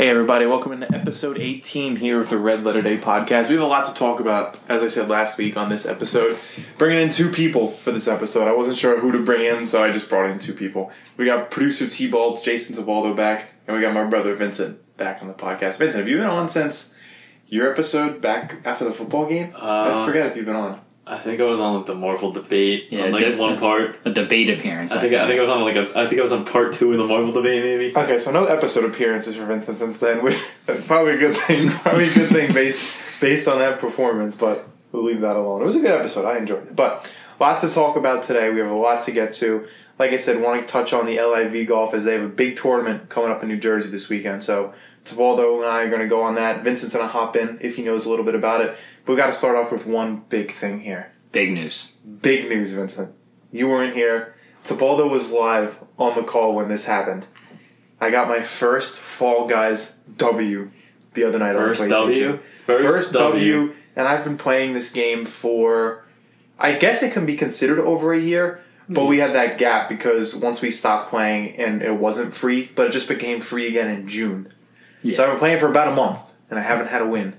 Hey, everybody, welcome into episode 18 here of the Red Letter Day podcast. We have a lot to talk about, as I said last week on this episode. Bringing in two people for this episode. I wasn't sure who to bring in, so I just brought in two people. We got producer T Bald, Jason Zabaldo back, and we got my brother Vincent back on the podcast. Vincent, have you been on since your episode back after the football game? I Uh, forget if you've been on. I think I was on like the Marvel debate Yeah, on like did- one part. a debate appearance. I think I think I was on like a I think I was on part two in the Marvel debate maybe. Okay, so no episode appearances for Vincent since then. We, probably a good thing. Probably a good thing based based on that performance, but we'll leave that alone. It was a good episode. I enjoyed it. But lots to talk about today. We have a lot to get to. Like I said, want to touch on the LIV golf as they have a big tournament coming up in New Jersey this weekend. So Tabaldo and I are going to go on that. Vincent's going to hop in if he knows a little bit about it. But we got to start off with one big thing here. Big news. Big news, Vincent. You weren't here. Tabaldo was live on the call when this happened. I got my first Fall Guys W the other night First on PlayStation. W? First, First w. W. and I've been playing this game for. I guess it can be considered over a year, but hmm. we had that gap because once we stopped playing and it wasn't free, but it just became free again in June. So I've been playing for about a month, and I haven't had a win.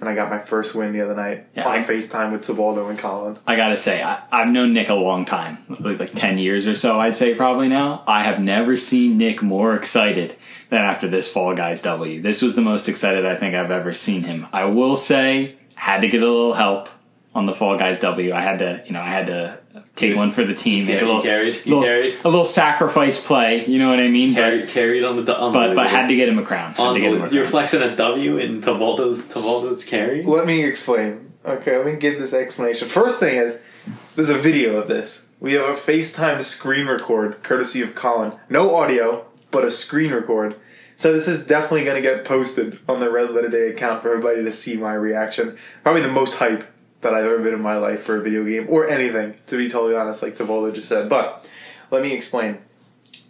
And I got my first win the other night Yeah, on I- FaceTime with Tabaldo and Colin. I gotta say, I, I've known Nick a long time, like, like 10 years or so, I'd say probably now. I have never seen Nick more excited than after this Fall Guys W. This was the most excited I think I've ever seen him. I will say, had to get a little help on the Fall Guys W. I had to, you know, I had to take one for the team, make a He little, carried, he little, carried. a little sacrifice play, you know what I mean? Carried, But, carried on the on but, the, but had to get him a crown. Had to get him a You're crown. flexing a W in Tavaldo's Tavaldo's carry. Let me explain. Okay, let me give this explanation. First thing is, there's a video of this. We have a FaceTime screen record, courtesy of Colin. No audio, but a screen record. So this is definitely going to get posted on the Red Letter Day account for everybody to see my reaction. Probably the most hype that I've ever been in my life for a video game or anything, to be totally honest, like Tavaldo just said. But let me explain.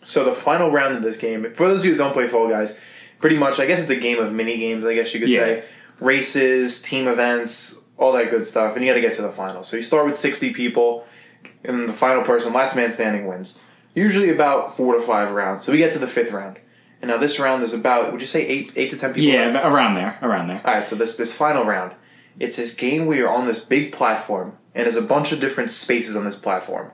So the final round of this game, for those of you who don't play Fall Guys, pretty much I guess it's a game of mini games. I guess you could Yeah. say races, team events, all that good stuff, and you got to get to the final. So you start with sixty people, and the final person, last man standing, wins. Usually about four to five rounds. So we get to the fifth round, and now this round is about would you say eight eight to ten people? Yeah, left? around there, around there. All right, so this this final round, it's this game where you're on this big platform, and there's a bunch of different spaces on this platform,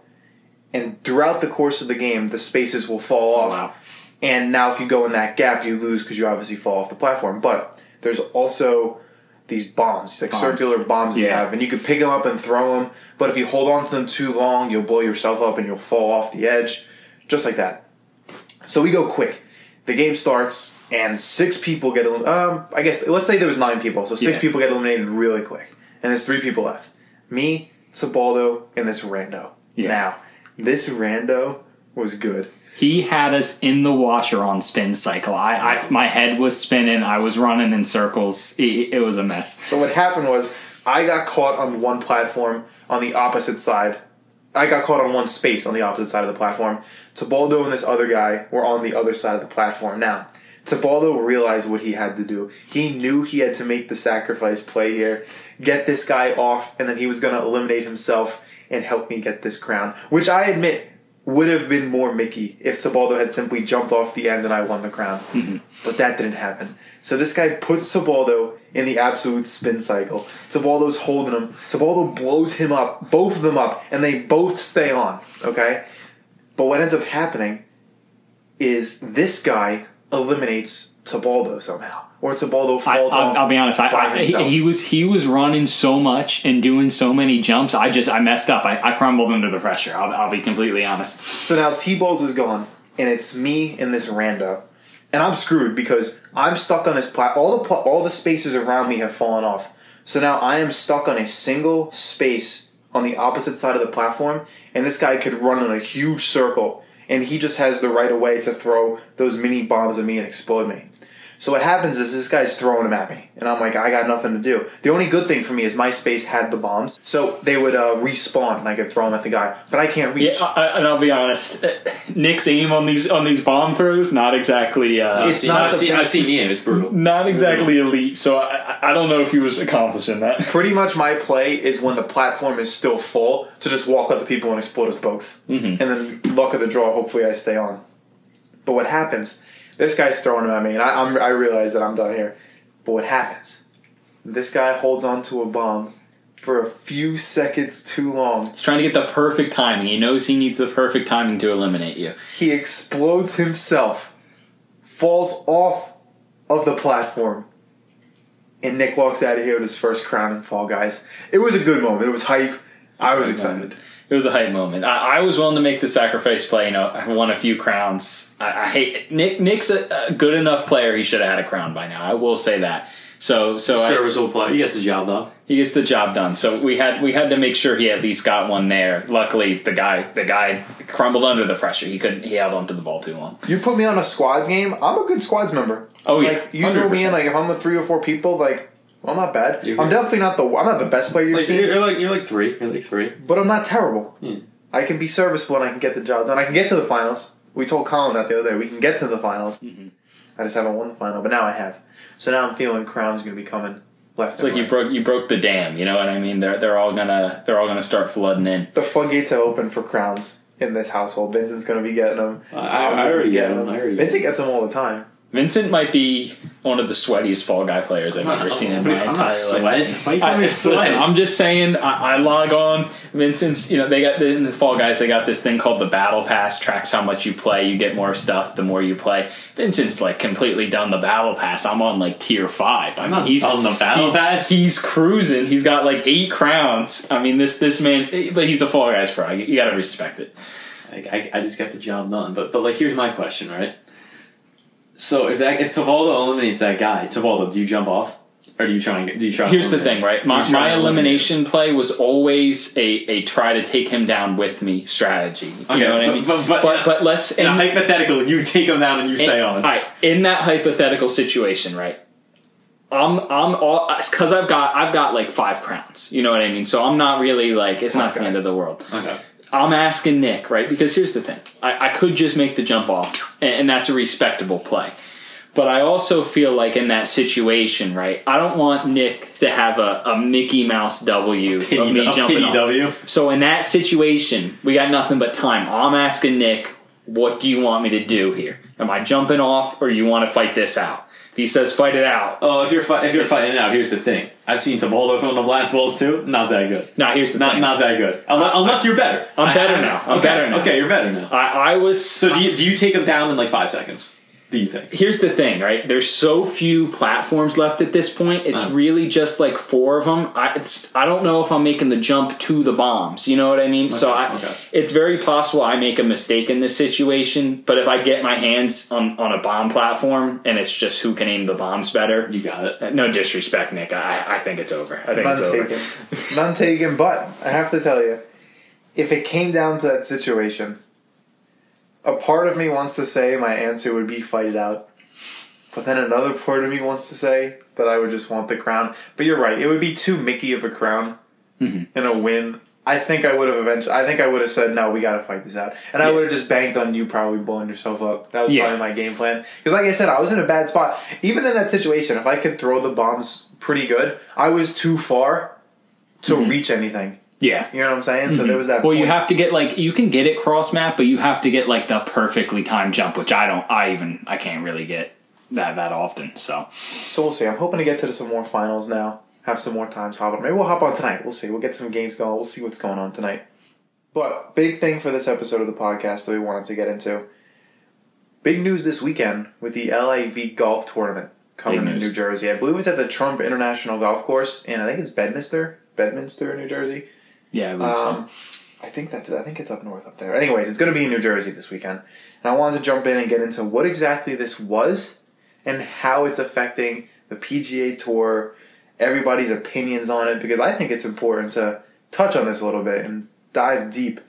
and throughout the course of the game, the spaces will fall off. Wow. And now, if you go in that gap, you lose because you obviously fall off the platform. But there's also these bombs, these like Bombs. circular bombs you have, and you can pick them up and throw them. But if you hold on to them too long, you'll blow yourself up and you'll fall off the edge, just like that. So we go quick. The game starts, and six people get eliminated. Um, I guess let's say there was nine people, so six Yeah. people get eliminated really quick, and there's three people left: me, Tabaldo, and this rando. Yeah. Now, this rando was good. He had us in the washer on spin cycle. I, I my head was spinning. I was running in circles. It, it was a mess. So what happened was I got caught on one platform on the opposite side. I got caught on one space on the opposite side of the platform. Tabaldo and this other guy were on the other side of the platform. Now, Tabaldo realized what he had to do. He knew he had to make the sacrifice play here, get this guy off, and then he was going to eliminate himself and help me get this crown. Which I admit would have been more Mickey if Tabaldo had simply jumped off the end and I won the crown. Mm-hmm. But that didn't happen. So this guy puts Tabaldo in the absolute spin cycle. Tabaldo's holding him. Tabaldo blows him up, both of them up, and they both stay on. Okay? But what ends up happening is this guy eliminates Tabaldo somehow. Or Tabaldo I, falls I'll, off. I'll be honest. I, I, he, he was he was running so much and doing so many jumps. I just I messed up. I, I crumbled under the pressure. I'll, I'll be completely honest. So now T Balls is gone, and it's me and this rando, and I'm screwed because I'm stuck on this plat. All the all the spaces around me have fallen off. So now I am stuck on a single space on the opposite side of the platform, and this guy could run in a huge circle, and he just has the right of way to throw those mini bombs at me and explode me. So what happens is this guy's throwing them at me, and I'm like, I got nothing to do. The only good thing for me is my space had the bombs, so they would uh, respawn, and I could throw them at the guy, but I can't reach. Yeah, I, and I'll be honest. uh, Nick's aim on these on these bomb throws not exactly uh, It's See, not I've, the seen, I've seen the aim. It's brutal. not exactly elite. So I, I I don't know if he was accomplishing that. Pretty much my play is when the platform is still full to just walk up to people and explode us both. Mm-hmm. And then luck of the draw, hopefully I stay on. But what happens, This guy's throwing them at me, and I, I'm, I realize that I'm done here. But what happens? This guy holds on to a bomb for a few seconds too long. He's trying to get the perfect timing. He knows he needs the perfect timing to eliminate you. He explodes himself, falls off of the platform, and Nick walks out of here with his first crown in Fall Guys. It was a good moment. It was hype. I was excited. It was a hype moment. I, I was willing to make the sacrifice play. You know, I won a few crowns. I, I hate Nick. Nick's a, a good enough player. He should have had a crown by now. I will say that. So, so I, Serviceable play. He gets the job done. he gets the job done. So we had we had to make sure he at least got one there. Luckily, the guy the guy crumbled under the pressure. He couldn't. He held onto the ball too long. You put me on a squads game. I'm a good squads member. Oh, yeah. like you throw me in like if I'm with three or four people, like well, I'm not bad. You're I'm good. definitely not the I'm not the best player you've Like, seen, you're, like you're like three. You're like three. but I'm not terrible. Hmm. I can be serviceable and I can get the job done. I can get to the finals. We told Colin that the other day. We can get to the finals. Mm-hmm. I just haven't won the final, but now I have. So now I'm feeling crowns are going to be coming left. It's like and you broke you broke the dam. You know what I mean? They're they're all gonna they're all gonna start flooding in. the floodgates are open for crowns in this household. Vincent's going to be getting them. I- I- I already get getting them. I already Vincent gets them all the time. Vincent might be one of the sweatiest Fall Guy players I've ever seen in my I'm entire life. Why I, listen, I'm just saying. I, I log on. Vincent's. You know, they got the, in the Fall Guys. They got this thing called the Battle Pass. Tracks how much you play. You get more stuff the more you play. Vincent's like completely done the Battle Pass. I'm on like tier five. I mean, he's on the Battle he's, Pass. He's cruising. He's got like eight crowns. I mean, this this man. But he's a Fall Guys pro. You, got to respect it. Like, I, I just got the job done. But but like here's my question, right? So if that if Tavaldo eliminates that guy, Tavaldo, do you jump off? Or do you try and do you try? Here's the thing, right? My, my elimination play was always a, a try to take him down with me strategy. You Okay, know what I but- mean? but- but- but, but let's? In a hypothetical, you take him down and you stay on. All right, in that hypothetical situation, right? I'm I'm all uh, because I've got I've got like five crowns. You know what I mean? So I'm not really like it's not the end of the world. Okay. I'm asking Nick, right? Because here's the thing: I, I could just make the jump off, and, and that's a respectable play. But I also feel like in that situation, right? I don't want Nick to have a, a Mickey Mouse W of me jumping off. W. So in that situation, we got nothing but time. I'm asking Nick, what do you want me to do here? Am I jumping off, or you want to fight this out? He says fight it out, Oh, if you're fi- if you're fighting it out, here's the thing. I've seen Tavaldo from the blast balls too. Not that good. now here's the Not thing. not that good. Unless, unless you're better. I'm I- better I- now. I'm okay, better now. Okay, you're better now. I, I was So do you, do you take him down in like five seconds? Do you think? here's the thing, right? There's so few platforms left at this point. It's Uh. really just like four of them. I it's, I don't know if I'm making the jump to the bombs. You know what I mean? so I, okay. it's very possible I make a mistake in this situation. But if I get my hands on on a bomb platform and it's just who can aim the bombs better, You got it. no disrespect, Nick. I, I think it's over. I think None it's over. taken. None taken. But I have to tell you, if it came down to that situation, a part of me wants to say my answer would be fight it out. But then another part of me wants to say that I would just want the crown. But you're right; it would be too Mickey of a crown Mm-hmm. in a win. I think I would have eventually. I think I would have said, "No, we got to fight this out," and I would have just banked on you probably blowing yourself up. That was Yeah. probably my game plan. Because, like I said, I was in a bad spot. Even in that situation, if I could throw the bombs pretty good, I was too far to reach anything. Yeah. You know what I'm saying? So there was that. Mm-hmm. Well, you have to get like you can get it cross map, but you have to get like the perfectly timed jump, which I don't. I even I can't really get that that often. So So we'll see. I'm hoping to get to some more finals now. Have some more times hop on. Maybe we'll hop on tonight. We'll see. We'll get some games going. We'll see what's going on tonight. But big thing for this episode of the podcast that we wanted to get into. Big news this weekend with the LIV golf tournament coming to. New Jersey. I believe it's at the Trump International Golf Course, and I think it's Bedminster, Bedminster, New Jersey. Yeah. Um, I think that's I think it's up north up there. Anyways, it's going to be in New Jersey this weekend, and I wanted to jump in and get into what exactly this was and how it's affecting the PGA Tour, everybody's opinions on it, because I think it's important to touch on this a little bit and dive deep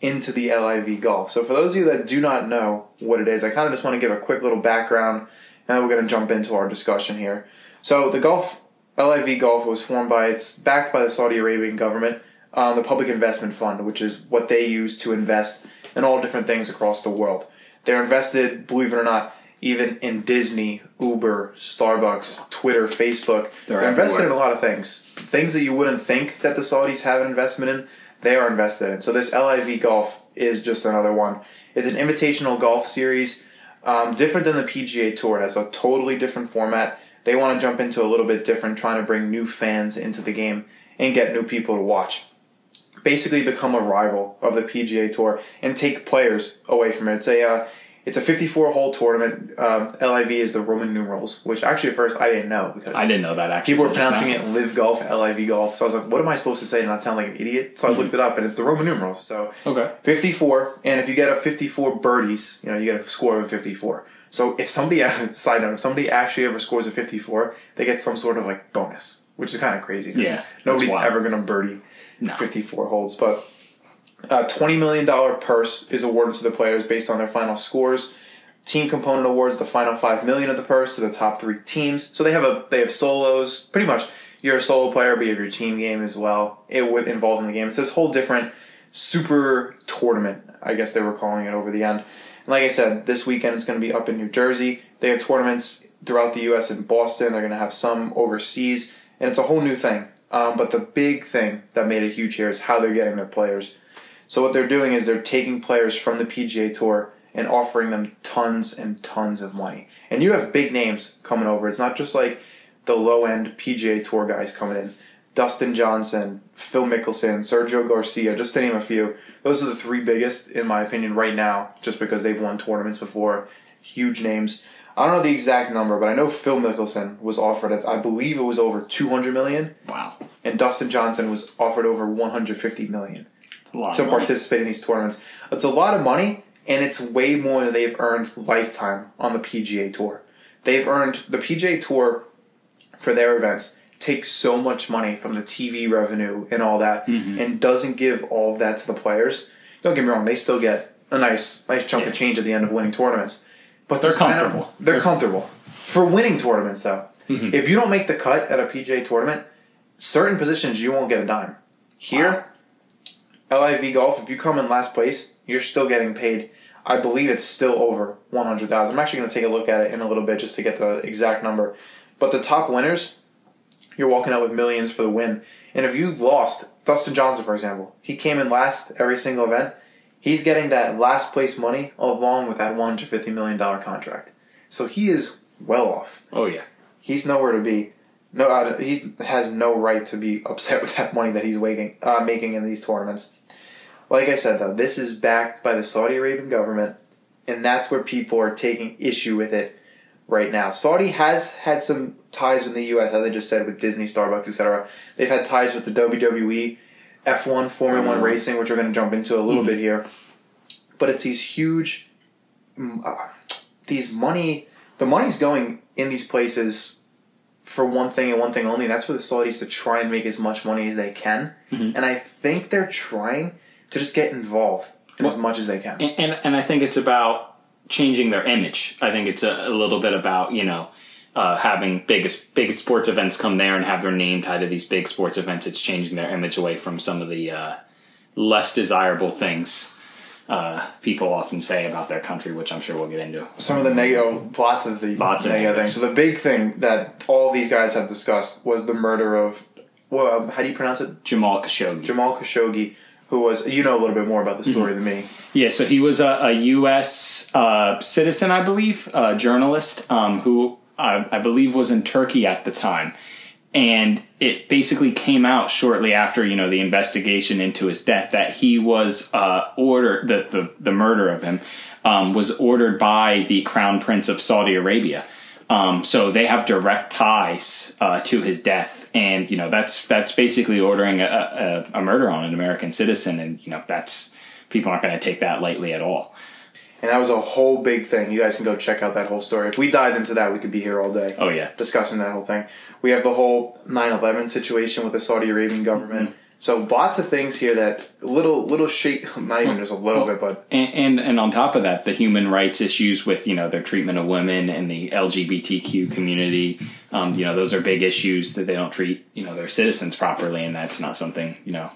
into the LIV golf. So for those of you that do not know what it is, I kind of just want to give a quick little background, and then we're going to jump into our discussion here. So the golf LIV Golf was formed by it's backed by the Saudi Arabian government, um, the Public Investment Fund, which is what they use to invest in all different things across the world. They're invested, believe it or not, even in Disney, Uber, Starbucks, Twitter, Facebook. They're They're invested in a lot of things. Things that you wouldn't think that the Saudis have an investment in, they are invested in. So this LIV Golf is just another one. It's an invitational golf series. Um, different than the PGA Tour, it has a totally different format. They want to jump into a little bit different, trying to bring new fans into the game and get new people to watch. Basically, become a rival of the PGA Tour and take players away from it. It's a uh, it's a 54 hole tournament. Um, LIV is the Roman numerals, which actually at first I didn't know because I didn't know that actually. people were pronouncing it Live Golf, LIV Golf. So I was like, what am I supposed to say to not sound like an idiot? So I looked it up and it's the Roman numerals. So Okay. 54, and if you get a 54 birdies, you know, you get a score of a 54. So if somebody, side note, if somebody actually ever scores a 54, they get some sort of like bonus, which is kind of crazy. Yeah, Nobody's ever going to birdie No. 54 holes. But a $20 million purse is awarded to the players based on their final scores. Team component awards the final five million of the purse to the top three teams. So they have a they have solos. Pretty much, you're a solo player, but you have your team game as well. It would involved in the game. It's this whole different super tournament. I guess they were calling it over the end. And like I said, this weekend it's going to be up in New Jersey. They have tournaments throughout the U.S. in Boston. They're going to have some overseas, and it's a whole new thing. Um, but the big thing that made it huge here is how they're getting their players. So what they're doing is they're taking players from the PGA Tour and offering them tons and tons of money. And you have big names coming over. It's not just like the low end PGA Tour guys coming in. Dustin Johnson, Phil Mickelson, Sergio Garcia, just to name a few. Those are the three biggest, in my opinion, right now, just because they've won tournaments before. Huge names. I don't know the exact number, but I know Phil Mickelson was offered, I believe it was over 200 million, Wow. and Dustin Johnson was offered over 150 million It's a lot to participate in these tournaments. It's a lot of money, and it's way more than they've earned lifetime on the PGA Tour. They've earned the PGA Tour for their events takes so much money from the TV revenue and all that, Mm-hmm. and doesn't give all of that to the players. Don't get me wrong; they still get a nice, nice chunk Yeah. of change at the end of winning tournaments. But They're sign up- comfortable. They're comfortable for winning tournaments, though. Mm-hmm. If you don't make the cut at a PGA tournament, certain positions you won't get a dime. Here, LIV Golf, if you come in last place, you're still getting paid. I believe it's still over one hundred thousand. I'm actually going to take a look at it in a little bit just to get the exact number. But the top winners, you're walking out with millions for the win. And if you lost, Dustin Johnson, for example, he came in last every single event. He's getting that last place money along with that one hundred fifty million dollar contract. So he is well off. Oh yeah. He's nowhere to be. No, uh, he has no right to be upset with that money that he's waking, uh, making in these tournaments. Like I said, though, this is backed by the Saudi Arabian government, and that's where people are taking issue with it right now. Saudi has had some ties in the U.S., as I just said, with Disney, Starbucks, etc. They've had ties with the WWE, F1, Formula One Mhm. racing, which we're going to jump into a little bit here. But it's these huge, uh, these money. The money's going in these places for one thing and one thing only. That's for the Saudis to try and make as much money as they can. Mhm. And I think they're trying to just get involved in as much as they can. And, and and I think it's about changing their image. I think it's a, a little bit about you know uh, having big big sports events come there and have their name tied to these big sports events. It's changing their image away from some of the uh, less desirable things uh, people often say about their country, which I'm sure we'll get into. Some of the negative, lots of the Lots of negative things. So the big thing that all these guys have discussed was the murder of, well, how do you pronounce it? Jamal Khashoggi. Jamal Khashoggi, who was, you know a little bit more about the story than me. Yeah, so he was a, a U.S. Uh, citizen, I believe, a journalist um, who I, I believe was in Turkey at the time, and it basically came out shortly after you know the investigation into his death that he was uh, ordered that the the murder of him um, was ordered by the Crown Prince of Saudi Arabia. Um, so they have direct ties uh, to his death, and you know that's that's basically ordering a, a, a murder on an American citizen, and you know that's people aren't going to take that lightly at all. And that was a whole big thing. You guys can go check out that whole story. If we dived into that, we could be here all day. Oh yeah, discussing that whole thing. We have the whole 9/11 situation with the Saudi Arabian government. So lots of things here that little little shake, not even just a little bit, but and, and and on top of that, the human rights issues with you know their treatment of women and the LGBTQ community, um, you know those are big issues that they don't treat you know their citizens properly, and that's not something you know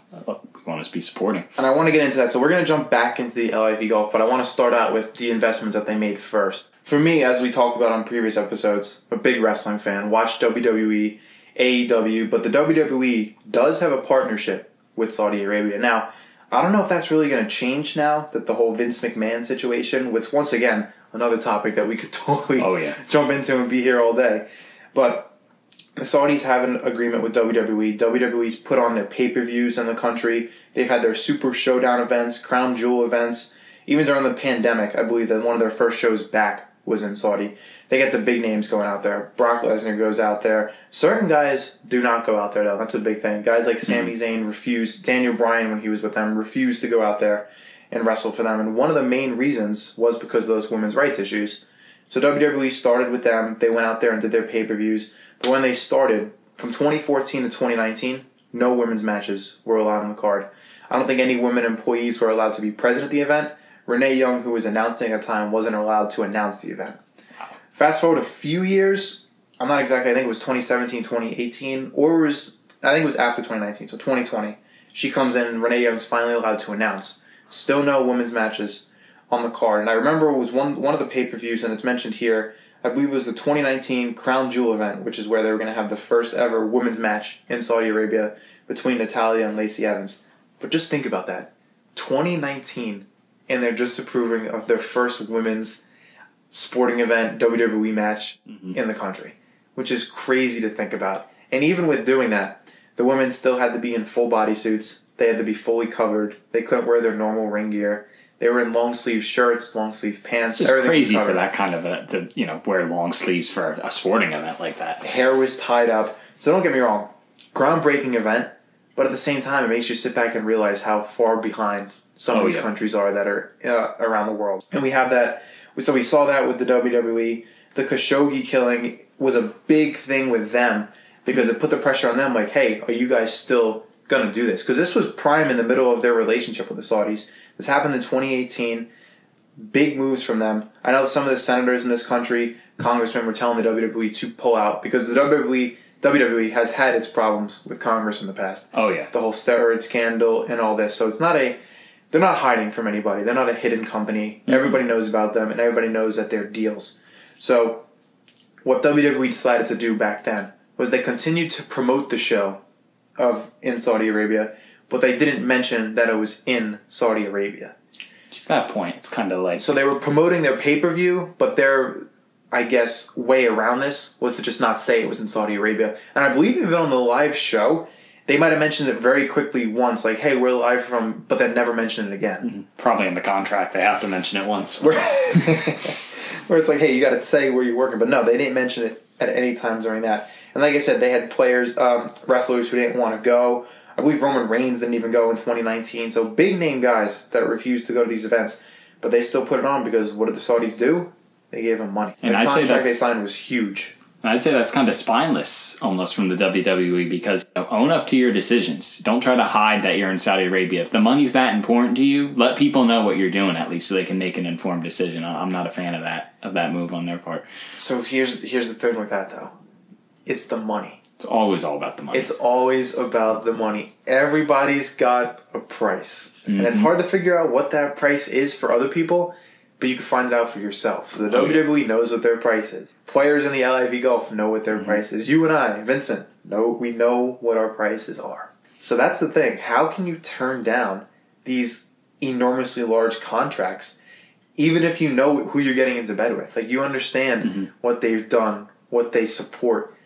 want to be supporting. and I want to get into that. So we're going to jump back into the LIV golf, but I want to start out with the investments that they made first. For me, as we talked about on previous episodes, a big wrestling fan, watch WWE, AEW, but the WWE does have a partnership with Saudi Arabia. Now, I don't know if that's really going to change now that the whole Vince McMahon situation, which once again, another topic that we could totally Oh, yeah. jump into and be here all day. But the Saudis have an agreement with WWE. WWE's put on their pay per views in the country. They've had their Super Showdown events, Crown Jewel events. Even during the pandemic, I believe that one of their first shows back was in Saudi. They get the big names going out there. Brock Lesnar goes out there. Certain guys do not go out there though. That's a big thing. Guys like Sami mm-hmm. Zayn refused. Daniel Bryan, when he was with them, refused to go out there and wrestle for them. And one of the main reasons was because of those women's rights issues. So WWE started with them. They went out there and did their pay per views. But when they started, from 2014 to 2019, no women's matches were allowed on the card. I don't think any women employees were allowed to be present at the event. Renee Young, who was announcing at the time, wasn't allowed to announce the event. Fast forward a few years, I'm not exactly, I think it was 2017, 2018, or was, I think it was after 2019, so 2020. She comes in, Renee Young's finally allowed to announce. Still no women's matches on the card. And I remember it was one, one of the pay per views, and it's mentioned here. I believe it was the 2019 Crown Jewel event, which is where they were going to have the first ever women's match in Saudi Arabia between Natalya and Lacey Evans. But just think about that. 2019, and they're just approving of their first women's sporting event WWE match mm-hmm. in the country, which is crazy to think about. And even with doing that, the women still had to be in full body suits. They had to be fully covered. They couldn't wear their normal ring gear. They were in long sleeve shirts, long sleeve pants. It's crazy for that kind of a, to you know wear long sleeves for a sporting event like that. Hair was tied up. So don't get me wrong, groundbreaking event. But at the same time, it makes you sit back and realize how far behind some Oh, of these yeah. countries are that are uh, around the world. And we have that. So we saw that with the WWE. The Khashoggi killing was a big thing with them because it put the pressure on them. Like, hey, are you guys still gonna do this? Because this was prime in the middle of their relationship with the Saudis. This happened in 2018. Big moves from them. I know some of the senators in this country, congressmen, were telling the WWE to pull out because the WWE WWE has had its problems with Congress in the past Oh yeah, the whole steroid scandal and all this. So it's not a they're not hiding from anybody. They're not a hidden company. Mm-hmm. Everybody knows about them and everybody knows that they're deals. So what WWE decided to do back then was they continued to promote the show of in Saudi Arabia, but they didn't mention that it was in Saudi Arabia. at that point it's kind of like So they were promoting their pay-per-view, but their I guess way around this was to just not say it was in Saudi Arabia. And I believe even on the live show, they might have mentioned it very quickly once, like, "Hey, we're live from," but then never mention it again. probably in the contract they have to mention it once. Where, where it's like, "Hey, you got to say where you're working," but no, they didn't mention it at any time during that. And like I said, they had players, um, wrestlers who didn't want to go. I believe Roman Reigns didn't even go in 2019. So big name guys that refused to go to these events, but they still put it on because what did the Saudis do? They gave them money. And the I'd say contract they signed was huge. I'd say that's kind of spineless almost from the WWE because you know, own up to your decisions. Don't try to hide that you're in Saudi Arabia. If the money's that important to you, let people know what you're doing at least so they can make an informed decision. I'm not a fan of that of that move on their part. So here's here's the thing with that though, it's the money. It's always all about the money. It's always about the money. Everybody's got a price. And Mm-hmm. it's hard to figure out what that price is for other people, but you can find it out for yourself. So the Oh, yeah. WWE knows what their price is. Players in the LIV Golf know what Mm-hmm. their price is. You and I, Vincent, know we know what our prices are. So that's the thing. How can you turn down these enormously large contracts even if you know who you're getting into bed with? Like you understand Mm-hmm. what they've done, what they support,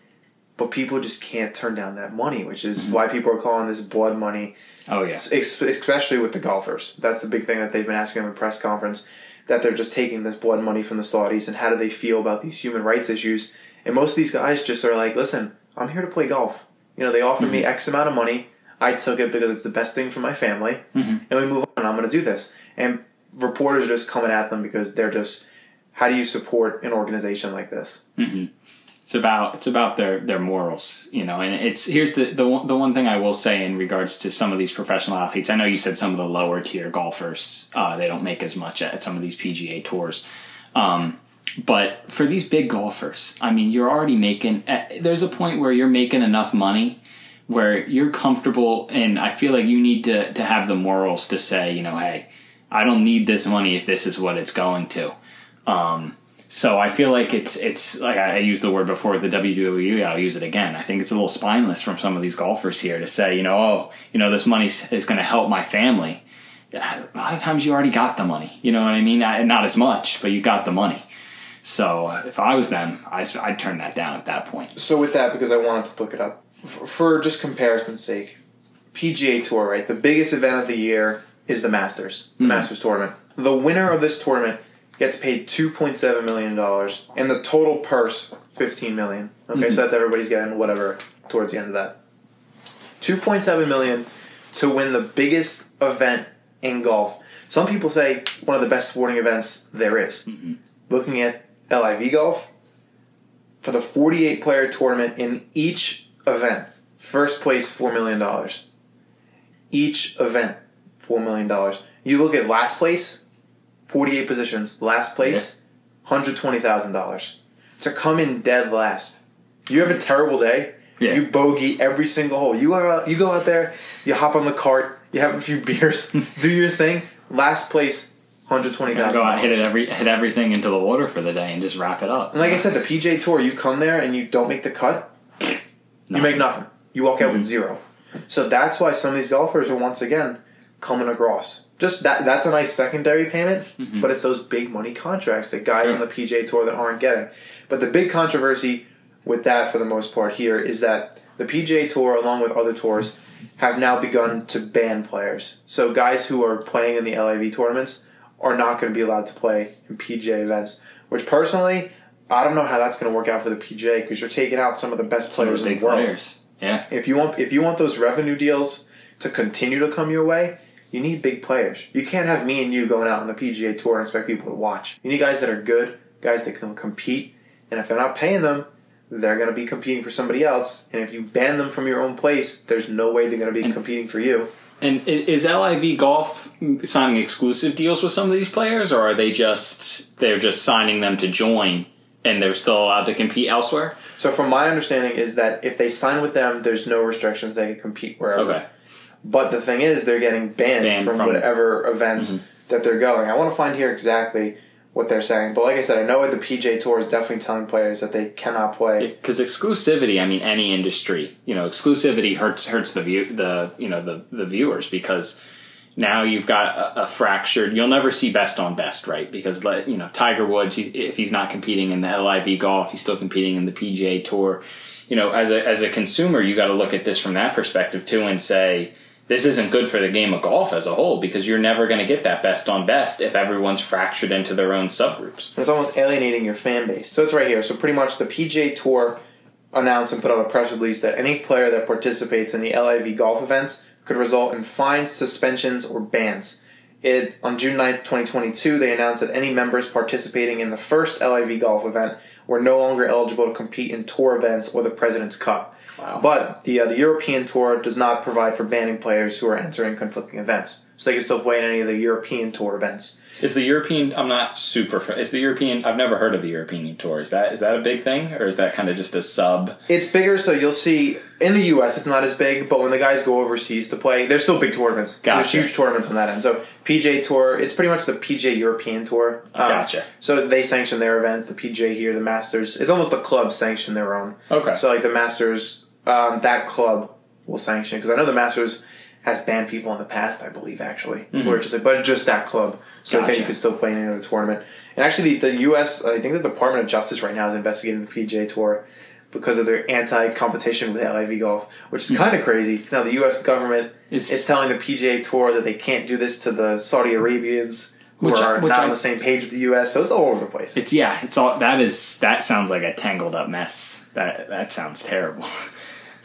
but people just can't turn down that money, which is Mm-hmm. why people are calling this blood money, oh yeah. especially with the golfers. That's the big thing that they've been asking in the press conference that they're just taking this blood money from the Saudis and how do they feel about these human rights issues? And most of these guys just are like, listen, I'm here to play golf. You know, they offered me mm-hmm. X amount of money. I took it because it's the best thing for my family, mm-hmm. and we move on. I'm going to do this. And reporters are just coming at them because they're just, how do you support an organization like this? Mm-hmm. It's about it's about their their morals, you know. And it's here's the the one, the one thing I will say in regards to some of these professional athletes. I know you said some of the lower tier golfers uh, they don't make as much at some of these PGA tours. Um, but for these big golfers, I mean, you're already making. eh, There's a point where you're making enough money where you're comfortable, and I feel like you need to to have the morals to say, you know, hey, I don't need this money if this is what it's going to. Um, so I feel like it's it's like I used the word before the WWE. I'll use it again. I think it's a little spineless from some of these golfers here to say, you know, oh, you know, this money is going to help my family. a lot of times you already got the money. You know what I mean? Not, not as much, but you got the money. So if I was them, I, would turn that down at that point. So with that, because I wanted to look it up for, for just comparison's sake, PGA Tour, right? The biggest event of the year is the Masters, the hmm. Masters tournament. The winner of this tournament gets paid two point seven million dollars, and the total purse fifteen million. Okay, so mm-hmm. that's everybody's getting whatever towards the end of that. Two point seven million to win the biggest event in golf. Some people say one of the best sporting events there is. Mm-hmm. Looking at LIV golf, for the 48 player tournament in each event, first place $4 million. Each event, $4 million. You look at last place, 48 positions, last place, $120,000. To come in dead last. You have a terrible day, Yeah. you bogey every single hole. You go out, you go out there, you hop on the cart, you have a few beers, do your thing. Last place, hundred twenty Gotta go out, hit it every, hit everything into the water for the day, and just wrap it up. And like I said, the PGA Tour, you come there and you don't make the cut, you make nothing. You walk out with mm-hmm. zero. So that's why some of these golfers are once again coming across. Just that that's a nice secondary payment, but it's those big money contracts that guys on the PGA Tour that aren't getting. But the big controversy with that for the most part here is that the PGA Tour, along with other tours, have now begun to ban players. So guys who are playing in the LIV tournaments are not going to be allowed to play in PGA events. Which personally, I don't know how that's going to work out for the PGA because you're taking out some of the best players in the world. players. Yeah. If you want, if you want those revenue deals to continue to come your way, you need big players. You can't have me and you going out on the PGA Tour and expect people to watch. You need guys that are good, guys that can compete, and if they're not paying them, they're going to be competing for somebody else. And if you ban them from your own place, there's no way they're going to be competing for you. And is LIV Golf signing exclusive deals with some of these players, or are they just they're just signing them to join, and they're still allowed to compete elsewhere? So, from my understanding, is that if they sign with them, there's no restrictions; they can compete wherever. Okay. But the thing is, they're getting banned, Banned from, from- Mm-hmm. whatever events that they're going. I want to find here exactly what they're saying. But like I said, I know the PGA Tour is definitely telling players that they cannot play. Because exclusivity, I mean, any industry, you know, exclusivity hurts hurts the view the you know the the viewers because now you've got a, a fractured. You'll never see best on best, right? Because like, you know, Tiger Woods, he's, if he's not competing in the LIV golf, he's still competing in the PGA Tour. You know, as a as a consumer, you got to look at this from that perspective too, and say this isn't good for the game of golf as a whole because you're never going to get that best on best if everyone's fractured into their own subgroups. It's almost alienating your fan base. So it's right here. So pretty much the PGA Tour announced and put out a press release that any player that participates in the LIV golf events could result in fines, suspensions, or bans. It on June 9th, 2022, they announced that any members participating in the first LIV golf event were no longer eligible to compete in tour events or the President's Cup. Wow. But the uh, the European Tour does not provide for banning players who are entering conflicting events, so they can still play in any of the European Tour events. Is the European? I'm not super. Is the European? I've never heard of the European tour. Is that is that a big thing, or is that kind of just a sub? It's bigger, so you'll see in the U.S. it's not as big, but when the guys go overseas to play, there's still big tournaments. Gotcha. There's huge tournaments on that end. So PGA Tour, it's pretty much the PGA European Tour. Um, Gotcha. So they sanction their events. The PGA here, the Masters. It's almost the club sanction their own. Okay. So like the Masters, um, that club will sanction because I know the Masters has banned people in the past. I believe actually, who are just like, but just that club, so that Mm-hmm. You could still play in any other tournament. And actually, the, the U.S. I think the Department of Justice right now is investigating the PGA Tour because of their anti-competition with LIV golf, which is kind of crazy. Now the U.S. government Mm-hmm. It's- is telling the PGA Tour that they can't do this to the Saudi Arabians who Which- are which not I- on the same page with the U.S. So it's all over the place. It's yeah. It's all that is. That sounds like a tangled up mess. That that sounds terrible.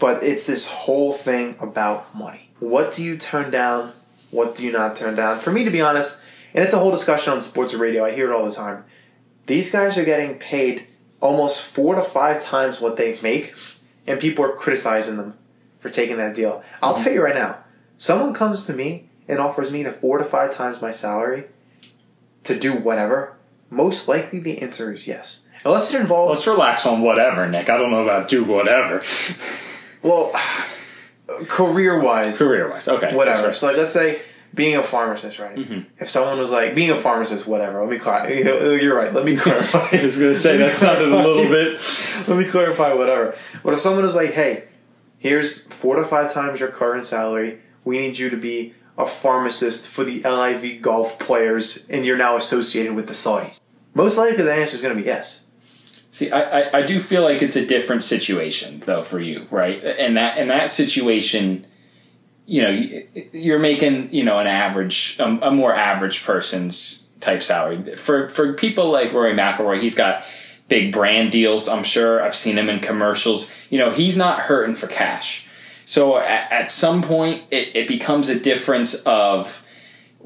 But it's this whole thing about money. What do you turn down? What do you not turn down? For me, to be honest, and it's a whole discussion on sports radio. I hear it all the time. These guys are getting paid almost four to five times what they make, and people are criticizing them for taking that deal. I'll tell you right now, someone comes to me and offers me the four to five times my salary to do whatever. Most likely, the answer is yes. Unless it involves Let's relax on whatever, Nick. I don't know about do whatever. well, career wise, Career wise, okay. whatever. So like, let's say being a pharmacist, right? Mm-hmm. If someone was like being a pharmacist, whatever. Let me clarify. You're right. Let me clarify. I was gonna say that sounded a little bit. Let me clarify. Whatever. But if someone was like, "Hey, here's four to five times your current salary. We need you to be a pharmacist for the LIV golf players and you're now associated with the Saudis? Most likely the answer is going to be yes. See, I, I, I do feel like it's a different situation though for you, right? And that in that situation, you know, you- you're making you know an average, a, a more average person's type salary. For for people like Rory McIlroy, he's got big brand deals. I'm sure I've seen him in commercials. You know, he's not hurting for cash. So at, at some point, it, it becomes a difference of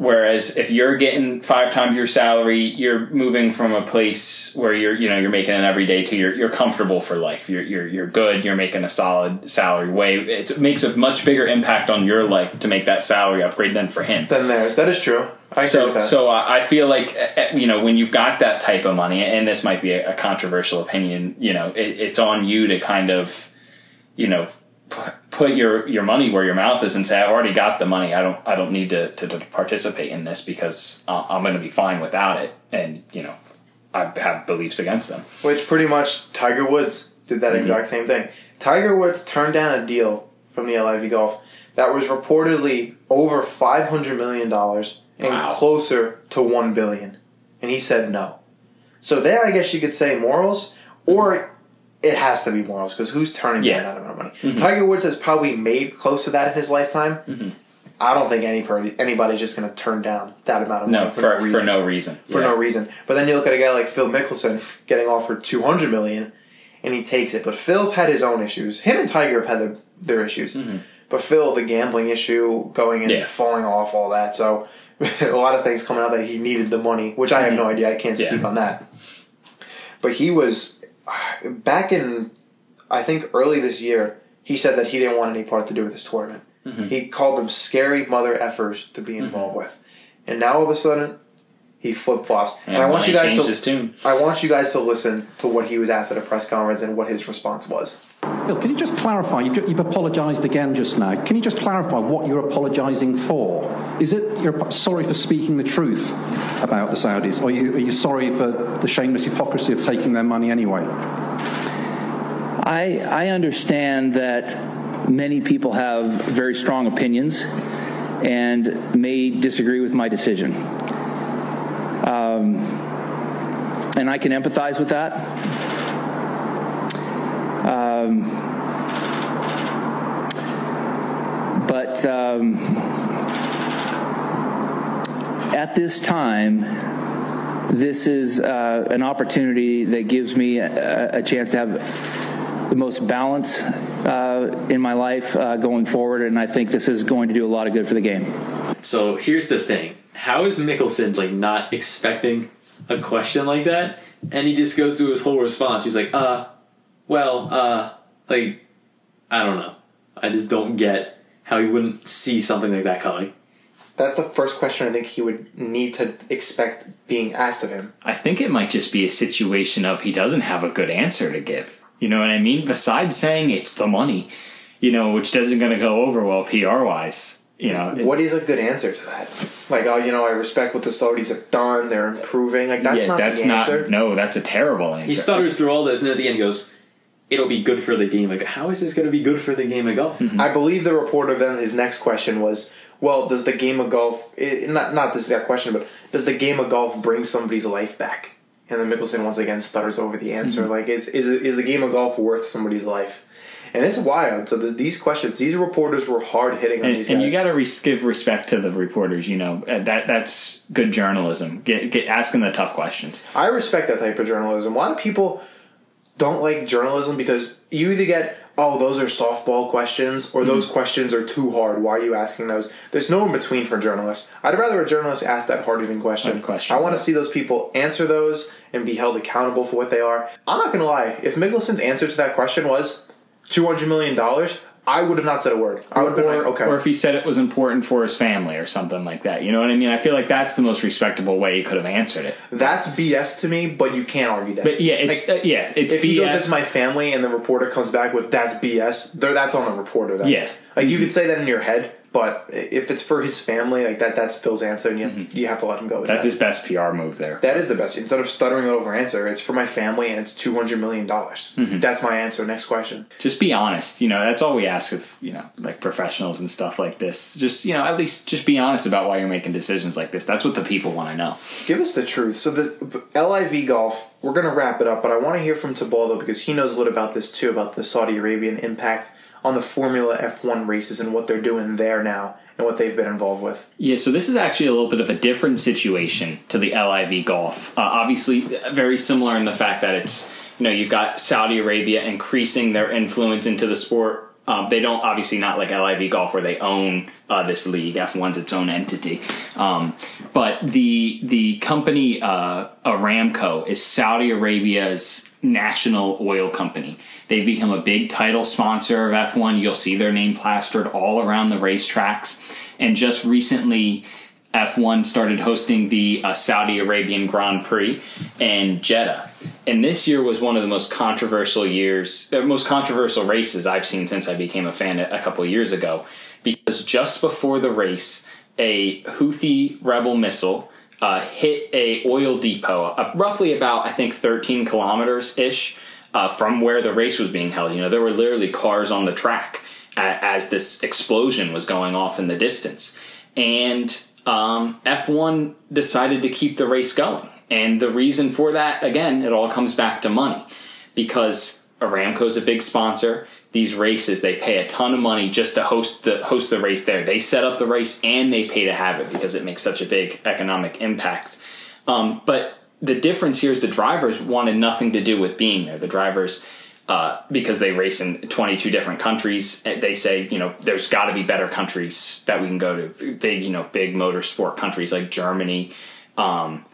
Whereas if you're getting five times your salary, you're moving from a place where you're you know you're making an everyday to you're you're comfortable for life. You're you're you're good. You're making a solid salary. Way it makes a much bigger impact on your life to make that salary upgrade than for him. Then theirs. That is true. I agree So with that. so uh, I feel like uh, you know when you've got that type of money, and this might be a, controversial opinion. You know, it, it's on you to kind of you know put your your money where your mouth is and say I've already got the money. I don't I don't need to to, to participate in this because uh, I'm going to be fine without it. And you know, I have beliefs against them. Which pretty much Tiger Woods did that exact same thing. Tiger Woods turned down a deal from the LIV Golf that was reportedly over five hundred million dollars and Wow. closer to one billion, and he said no. So there, I guess you could say morals, or it has to be morals because who's turning Yeah. down that amount of money? Tiger Woods has probably made close to that in his lifetime. I don't think any anybody's just going to turn down that amount of money No, for, for no reason for no reason. for Yeah. no reason. But then you look at a guy like Phil Mickelson getting offered two hundred million, and he takes it. But Phil's had his own issues. Him and Tiger have had their, their issues. But Phil, the gambling issue, going and Mm-hmm. Yeah. falling off, all that. So a lot of things coming out that he needed the money, which I have no idea. I can't Mm-hmm. Speak on that. But he was back in, I think early this year. He said that he didn't want any part to do with this tournament. Mm-hmm. He called them scary mother effers to be involved with, and now all of a sudden, he flip flops. And, I want you guys to his tune. I want you guys to listen to what he was asked at a press conference and what his response was. Phil, can you just clarify? You've, you've apologised again just now. Can you just clarify what you're apologising for? Is it you're sorry for speaking the truth about the Saudis, or are you, are you sorry for the shameless hypocrisy of taking their money anyway? I, I understand that many people have very strong opinions and may disagree with my decision. Um, and I can empathize with that. Um, but um, at this time, this is uh, an opportunity that gives me a, a chance to have the most balance uh, in my life uh, going forward, and I think this is going to do a lot of good for the game. So here's the thing: How is Mickelson like not expecting a question like that? And he just goes through his whole response. He's like, "Uh, well, uh, like, I don't know. I just don't get how he wouldn't see something like that coming." That's the first question I think he would need to expect being asked of him. I think it might just be a situation of he doesn't have a good answer to give. You know what I mean? Besides saying it's the money, you know, which doesn't going to go over well PR wise. You know, it- What is a good answer to that? Like, oh, you know, I respect what the Saudis have done. They're improving. Like, that's yeah, not that's the not. answer. No, that's a terrible answer. He stutters through all this, and at the end he goes, "It'll be good for the game." Like, how is this going to be good for the game of golf? I believe the reporter then his next question was, "Well, does the game of golf eh, not not this exact question, but does the game of golf bring somebody's life back?" And then Mickelson once again stutters over the answer, Mm-hmm. like, it's, "Is it- is the game of golf worth somebody's life?" And it's wild. So there's these questions. These reporters were hard hitting on and, these and guys. you got to res- give respect to the reporters. You know that that's good journalism. Get, get asking the tough questions. I respect that type of journalism. A lot of people don't like journalism because you either get, oh, those are softball questions, or mm. those questions are too hard. Why are you asking those? There's no in between for journalists. I'd rather a journalist ask that hard hitting question. Hard question, I want to see those people answer those and be held accountable for what they are. I'm not going to lie. If Mickelson's answer to that question was $200 million, I would have not said a word. I would have been or, like, okay. or if he said it was important for his family or something like that. You know what I mean? I feel like that's the most respectable way he could have answered it. That's BS to me, but you can't argue that. But yeah, it's Like, uh, yeah, it's if he goes, BS. "It's my family," and the reporter comes back with "That's BS," there, that's on the reporter. Then. Yeah. Like you could say that in your head, but if it's for his family, like that, that's Phil's answer, and you, have, to, mm-hmm. you have to let him go. With That's that. his best PR move there. That is the best. Instead of stuttering over answer, it's for my family and it's two hundred million dollars. Mm-hmm. That's my answer. Next question. just be honest. You know, that's all we ask of, you know, like professionals and stuff like this. Just, you know, at least just be honest about why you're making decisions like this. That's what the people want to know. Give us the truth. So the LIV golf, we're gonna wrap it up, but I want to hear from Tabaldo because he knows a lot about this too, about the Saudi Arabian impact on the Formula F1 races and what they're doing there now and what they've been involved with. Yeah, so this is actually a little bit of a different situation to the LIV Golf. Uh, obviously, very similar in the fact that it's, you know, you've got Saudi Arabia increasing their influence into the sport. Um, they don't obviously not like LIV Golf where they own uh, this league. F1's its own entity, um, but the the company uh, Aramco is Saudi Arabia's national oil company. They've become a big title sponsor of F1. You'll see their name plastered all around the racetracks. And just recently, F1 started hosting the uh, Saudi Arabian Grand Prix in Jeddah. And this year was one of the most controversial years, uh, most controversial races I've seen since I became a fan a couple years ago. Because just before the race, a Houthi rebel missile uh, hit a oil depot, uh, roughly about I think 13 kilometers ish uh, from where the race was being held. You know, there were literally cars on the track as this explosion was going off in the distance, and um, F1 decided to keep the race going. And the reason for that, again, it all comes back to money, because Aramco's a big sponsor. These races, they pay a ton of money just to host the host the race there. They set up the race and they pay to have it because it makes such a big economic impact. Um, but the difference here is the drivers wanted nothing to do with being there. The drivers, uh, because they race in 22 different countries, eh, they say, you know, there's got to be better countries that we can go to. Big, you know, big motorsport countries like Germany. Um,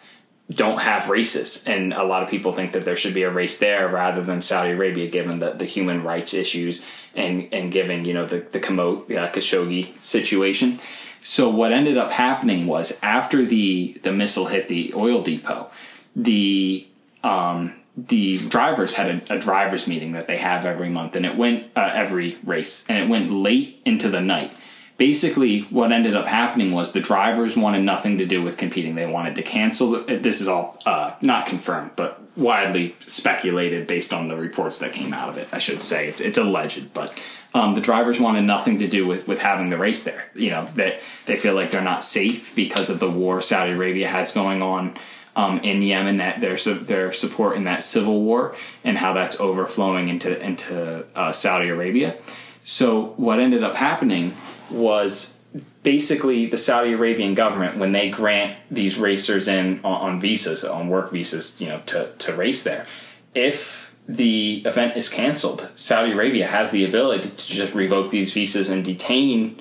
don't have races, and a lot of people think that there should be a race there rather than Saudi Arabia, given the, the human rights issues and and given you know the the Kamo, uh, Khashoggi situation. So what ended up happening was after the the missile hit the oil depot, the um, the drivers had a, a drivers meeting that they have every month, and it went uh, every race, and it went late into the night basically what ended up happening was the drivers wanted nothing to do with competing. They wanted to cancel this is all uh, not confirmed but widely speculated based on the reports that came out of it i should say. It's, it's alleged but um, the drivers wanted nothing to do with, with having the race there. You know that they feel like they're not safe because of the war saudi arabia has going on um, in Yemen, that their their support in that civil war and how that's overflowing into into uh, Saudi Arabia. So what ended up happening was basically the Saudi Arabian government when they grant these racers in on, on visas, on work visas, you know, to to race there. If the event is canceled, Saudi Arabia has the ability to just revoke these visas and detain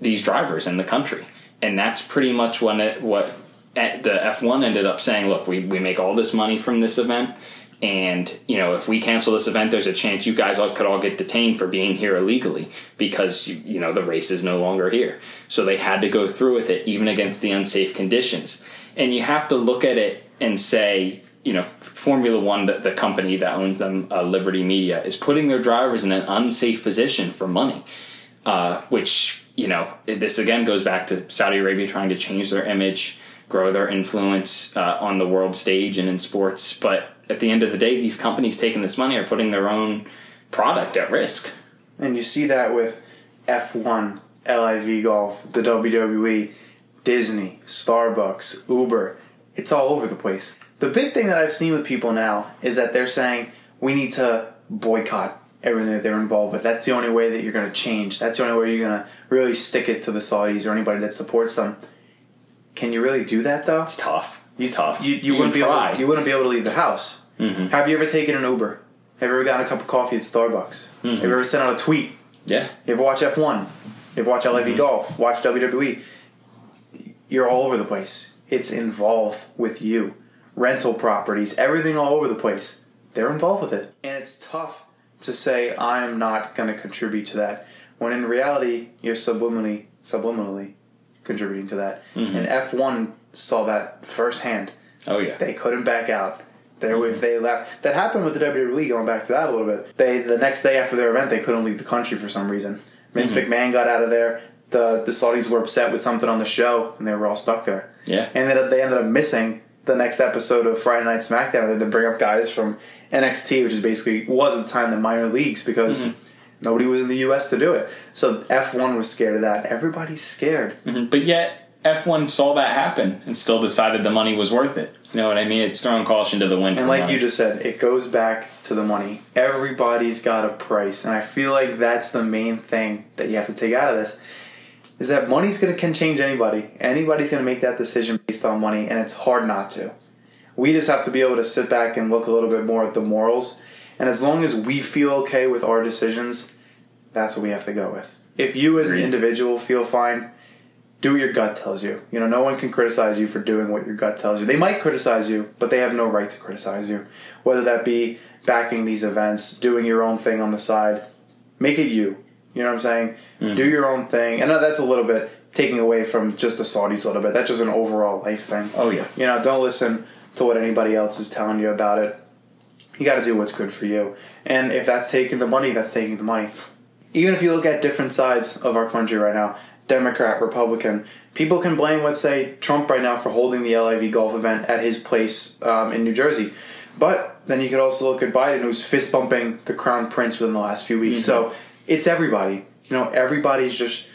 these drivers in the country, and that's pretty much when it, what eh, the F1 ended up saying. Look, we we make all this money from this event. And you know, if we cancel this event, there's a chance you guys all could all get detained for being here illegally because you, know the race is no longer here. So they had to go through with it, even against the unsafe conditions. And you have to look at it and say, you know, Formula One, the, the company that owns them, uh, Liberty Media, is putting their drivers in an unsafe position for money, uh, which you know, this again goes back to Saudi Arabia trying to change their image, grow their influence uh, on the world stage and in sports, but at the end of the day, these companies taking this money are putting their own product at risk. And you see that with F1, LIV Golf, the WWE, Disney, Starbucks, Uber. It's all over the place. The big thing that I've seen with people now is that they're saying we need to boycott everything that they're involved with. That's the only way that you're going to change. That's the only way you're going to really stick it to the Saudis or anybody that supports them. Can you really do that though? It's tough. It's tough. You, you, wouldn't be try. able, you wouldn't be able to leave the house. Mm-hmm. Have you ever taken an Uber? Have you ever gotten a cup of coffee at Starbucks? Have you mm-hmm. ever sent out a tweet? yeah. Have you ever watch F1? Have you ever watch LIV mm-hmm. Golf? Watch WWE? You're all over the place. It's involved with you. Rental properties, everything all over the place. They're involved with it. And it's tough to say, I'm not going to contribute to that. When in reality, you're subliminally, subliminally contributing to that. And F1 saw that firsthand. Oh yeah. They couldn't back out. They if they left. That happened with the WWE. Going back to that a little bit, they the next day after their event they couldn't leave the country for some reason. Vince Mm-hmm. McMahon got out of there. The the Saudis were upset with something on the show, and they were all stuck there. Yeah. and then they ended up missing the next episode of Friday Night SmackDown. They had to bring up guys from NXT, which is basically was at the time the minor leagues because Mm-hmm. nobody was in the U.S. to do it. So F1 was scared of that. Everybody's scared. But yet, F1 saw that happen and still decided the money was worth it. You know what I mean? It's throwing caution to the wind. And like money. you just said, it goes back to the money. Everybody's got a price, and I feel like that's the main thing that you have to take out of this. Is that money's gonna can change anybody. Anybody's gonna make that decision based on money, and it's hard not to. We just have to be able to sit back and look a little bit more at the morals. And as long as we feel okay with our decisions, that's what we have to go with. If you as an individual feel fine, do what your gut tells you. You know, no one can criticize you for doing what your gut tells you. They might criticize you, but they have no right to criticize you. Whether that be backing these events, doing your own thing on the side, make it you. You know what I'm saying? Mm. Do your own thing. And that's a little bit taking away from just the Saudis a little bit. That's just an overall life thing. Oh, yeah. You know, don't listen to what anybody else is telling you about it. You got to do what's good for you. And if that's taking the money, that's taking the money. Even if you look at different sides of our country right now, Democrat, Republican, people can blame, let's say, Trump right now for holding the LIV golf event at his place um, in New Jersey. But then you could also look at Biden, who's fist bumping the crown prince within the last few weeks. So it's everybody. You know, everybody's just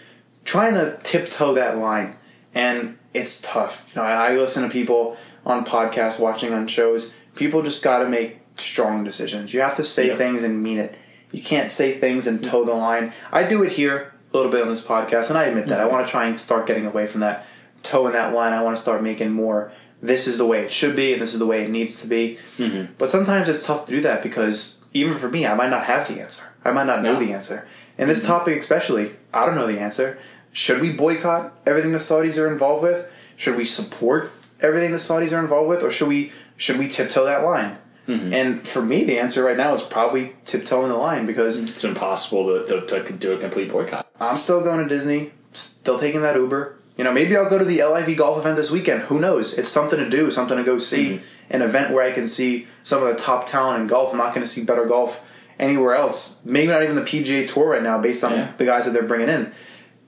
trying to tiptoe that line, and it's tough. You know, I, I listen to people on podcasts, watching on shows. People just got to make strong decisions. You have to say Yeah. things and mean it. You can't say things and toe the line. I do it here little bit on this podcast, and I admit that. I mm-hmm. want to try and start getting away from that toeing that line. I want to start making more. This is the way it should be, and this is the way it needs to be. Mm-hmm. But sometimes it's tough to do that because even for me, I might not have the answer. I might not know No. the answer. And this mm-hmm. topic, especially, I don't know the answer. Should we boycott everything the Saudis are involved with? Should we support everything the Saudis are involved with, or should we should we tiptoe that line? Mm-hmm. And for me, the answer right now is probably tiptoeing the line because it's impossible to, to, to do a complete boycott. I'm still going to Disney, still taking that Uber. You know, maybe I'll go to the LIV golf event this weekend. Who knows? It's something to do, something to go see. Mm-hmm. An event where I can see some of the top talent in golf. I'm not going to see better golf anywhere else. Maybe not even the PGA Tour right now, based on Yeah. the guys that they're bringing in.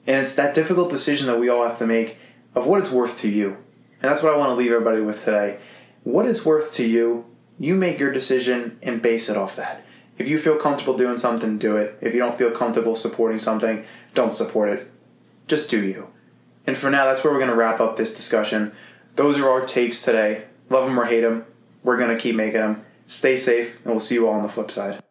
And it's that difficult decision that we all have to make of what it's worth to you. And that's what I want to leave everybody with today. What it's worth to you, you make your decision and base it off that. If you feel comfortable doing something, do it. If you don't feel comfortable supporting something, don't support it. Just do you. And for now, that's where we're going to wrap up this discussion. Those are our takes today. Love them or hate them. We're going to keep making them. Stay safe, and we'll see you all on the flip side.